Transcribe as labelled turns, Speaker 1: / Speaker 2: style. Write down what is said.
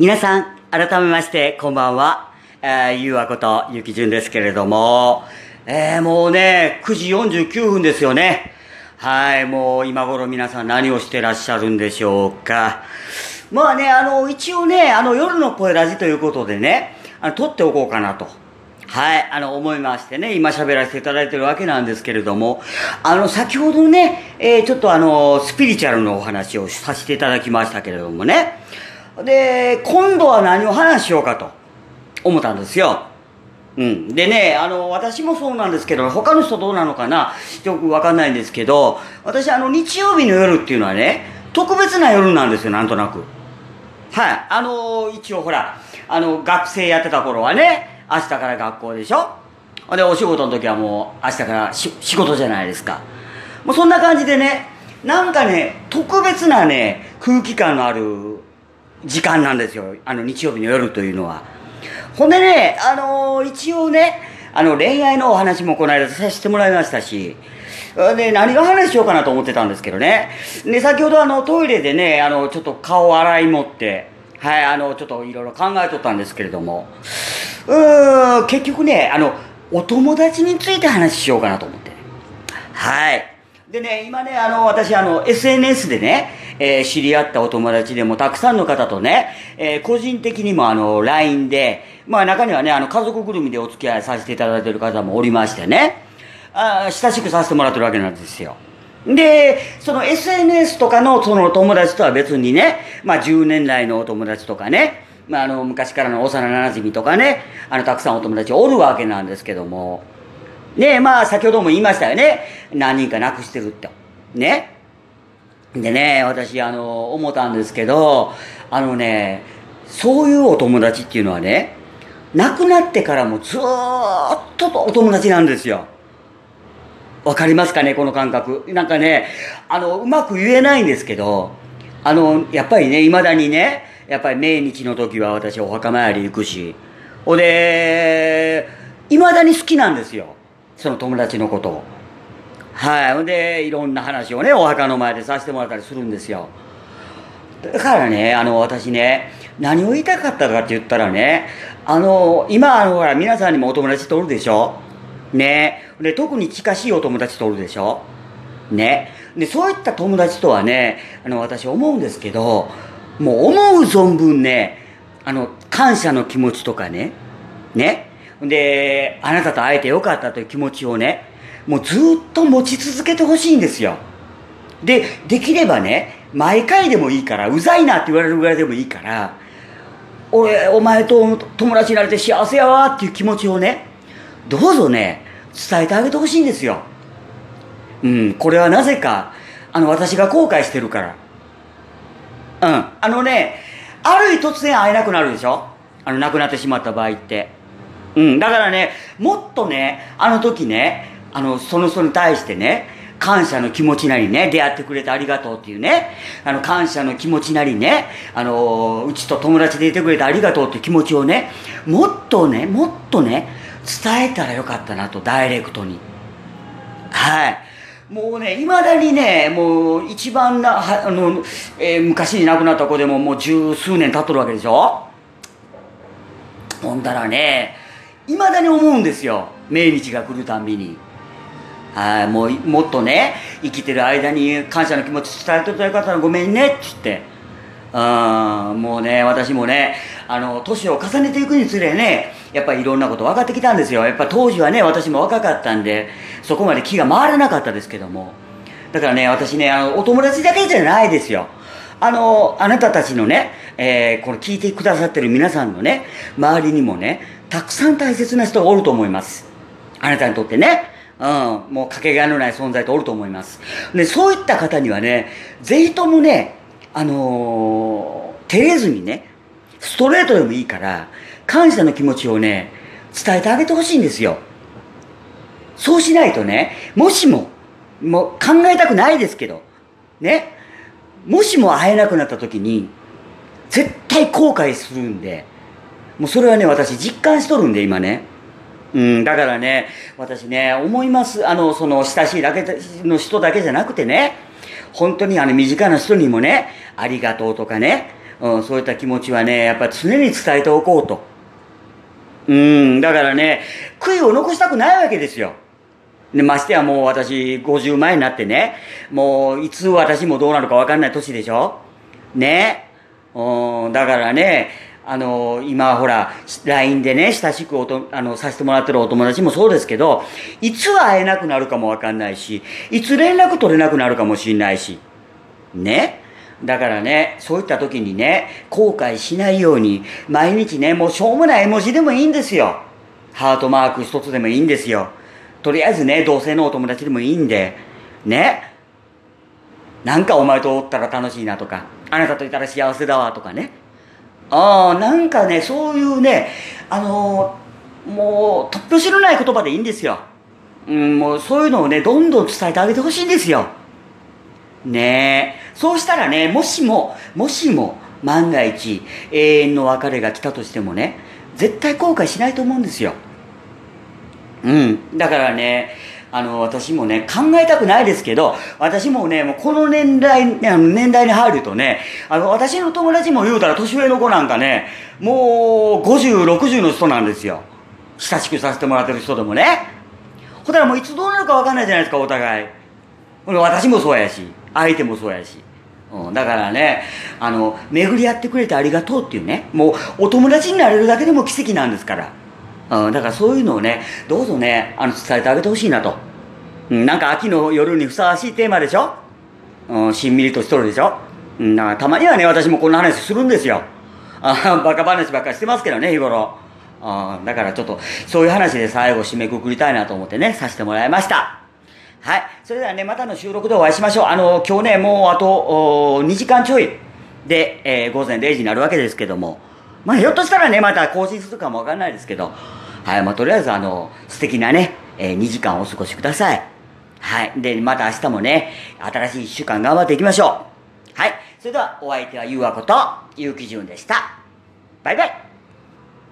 Speaker 1: 皆さん、改めまして、こんばんは。えー、ゆうわこと、ゆきじゅんですけれども、えー、もうね、9時49分ですよね。はい、もう今頃皆さん何をしてらっしゃるんでしょうか。まあね、あの、一応ね、あの、夜の声ラジということでね、あの、撮っておこうかなと。はい、あの、思いましてね、今喋らせていただいてるわけなんですけれども、あの、先ほどね、えー、ちょっとあの、スピリチュアルのお話をさせていただきましたけれどもね、で、今度は何を話しようかと思ったんですよ。うん。でね、あの、私もそうなんですけど、他の人どうなのかなよくわかんないんですけど、私あの、日曜日の夜っていうのはね、特別な夜なんですよ、なんとなく。はい。あの、一応ほら、あの、学生やってた頃はね、明日から学校でしょで、お仕事の時はもう明日から仕事じゃないですか。もうそんな感じでね、なんかね、特別なね、空気感のある時間なんですよ。あの、日曜日の夜というのは。ほんでね、あの一応ね、あの、恋愛のお話もこの間させてもらいましたし、で、何が話しようかなと思ってたんですけどね。で、先ほどあの、トイレでね、あの、ちょっと顔洗い持って、はい、あの、ちょっといろいろ考えとったんですけれども、うー、結局ね、あの、お友達について話しようかなと思って。はい。でね、今ね、あの、私、あの、SNS でね、えー知り合ったお友達でもたくさんの方とね、えー個人的にもあの、LINE で、まあ中にはね、あの、家族ぐるみでお付き合いさせていただいてる方もおりましてね、あ親しくさせてもらってるわけなんですよ。で、その SNS とかのその友達とは別にね、まあ10年来のお友達とかね、まああの、昔からの幼馴染とかね、あの、たくさんお友達おるわけなんですけども、ねまあ先ほども言いましたよね。何人か亡くしてるって。ね。でね、私あの、思ったんですけど、あのね、そういうお友達っていうのはね、亡くなってからもずっとお友達なんですよ。わかりますかねこの感覚。なんかね、あの、うまく言えないんですけど、あの、やっぱりね、未だにね、やっぱり命日の時は私お墓参り行くし、ほで、未だに好きなんですよ。その友達のことを。はい。ほんで、いろんな話をね、お墓の前でさせてもらったりするんですよ。だからね、あの、私ね、何を言いたかったかって言ったらね、あの、今、あの、ほら、皆さんにもお友達とおるでしょ？ね。で、特に近しいお友達とおるでしょ？ね。で、そういった友達とはね、あの、私思うんですけど、もう思う存分ね、あの、感謝の気持ちとかね、ね。で、あなたと会えてよかったという気持ちをね、もうずっと持ち続けてほしいんですよ。で、できればね、毎回でもいいから、うざいなって言われるぐらいでもいいから、俺、お前と友達になれて幸せやわっていう気持ちをね、どうぞね、伝えてあげてほしいんですよ。うん、これはなぜか、あの、私が後悔してるから。うん、あのね、ある日突然会えなくなるでしょ？あの、亡くなってしまった場合って。うん、だからね、もっとね、あの時ね、あの、その人に対してね、感謝の気持ちなりね、出会ってくれてありがとうっていうね、あの、感謝の気持ちなりね、あの、うちと友達でいてくれてありがとうっていう気持ちをね、もっとね、もっとね、伝えたらよかったなと、ダイレクトに。はい。もうね、いまだにね、もう一番な、あの、えー昔に亡くなった子でももう十数年経っとるわけでしょ？ほんだらね、いまだに思うんですよ。命日が来るたびに。はい、もう、もっとね、生きてる間に感謝の気持ち伝えておいたらよかったらごめんね、って言って。うん、もうね、私もね、あの、年を重ねていくにつれね、やっぱりいろんなこと分かってきたんですよ。やっぱ当時はね、私も若かったんで、そこまで気が回らなかったですけども。だからね、私ね、あの、お友達だけじゃないですよ。あの、あなたたちのね、えーこれ聞いてくださってる皆さんのね、周りにもね、たくさん大切な人がおると思います。あなたにとってね。うん、もうかけがえのない存在とおると思います。で、そういった方にはね、ぜひともね、あのー照れずにね、ストレートでもいいから、感謝の気持ちをね、伝えてあげてほしいんですよ。そうしないとね、もしも、もう考えたくないですけど、ね、もしも会えなくなった時に、絶対後悔するんで、もうそれはね、私実感しとるんで、今ね。うん、だからね、私ね、思います。あの、その、親しいだけの人だけじゃなくてね、本当にあの、身近な人にもね、ありがとうとかね、うん、そういった気持ちはね、やっぱ常に伝えておこうと。うん、だからね、悔いを残したくないわけですよ。で、ましてやもう私50前になってね、もういつ私もどうなるかわかんない年でしょね。うん、だからね、あの、今ほら、LINE でね、親しくおとあのさせてもらってるお友達もそうですけど、いつ会えなくなるかもわかんないし、いつ連絡取れなくなるかもしんないし。ね。だからね、そういった時にね、後悔しないように、毎日ね、もうしょうもない絵文字でもいいんですよ。ハートマーク一つでもいいんですよ。とりあえずね、同性のお友達でもいいんで、ね。なんかお前とおったら楽しいなとか、あなたといたら幸せだわとかね。ああ、なんかね、そういうね、あのーもう、突拍子のない言葉でいいんですよ。うん、もうそういうのをね、どんどん伝えてあげてほしいんですよ。ねえ。そうしたらね、もしも、もしも、万が一、永遠の別れが来たとしてもね、絶対後悔しないと思うんですよ。うん。だからね、あの、私もね、考えたくないですけど、私もね、もうこの年代、あの年代に入るとね、あの、私の友達も言うたら年上の子なんかね、もう50、60の人なんですよ。親しくさせてもらってる人でもね。ほんだらもういつどうなるかわかんないじゃないですか、お互い。私もそうやし、相手もそうやし。うん、だからね、あの、巡り合ってくれてありがとうっていうね、もうお友達になれるだけでも奇跡なんですから。うん、だからそういうのをね、どうぞね、あの、伝えてあげてほしいなと。うん、なんか秋の夜にふさわしいテーマでしょ？うん、しんみりとしとるでしょ？うん、だからたまにはね、私もこんな話するんですよ。あバカ話ばっかりしてますけどね、日頃。あだからちょっと、そういう話で最後締めくくりたいなと思ってね、させてもらいました。はい。それではね、またの収録でお会いしましょう。あの、今日ね、もうあと、2時間ちょいで、えー午前0時になるわけですけども、まあ、ひょっとしたらね、また更新するかもわかんないですけど、はい。まあ、とりあえず、あの、素敵なね、えー2時間お過ごしください。はい。で、また明日もね、新しい1週間頑張っていきましょう。はい。それでは、お相手はゆうあこと、ゆうきじゅんでした。バイバイ。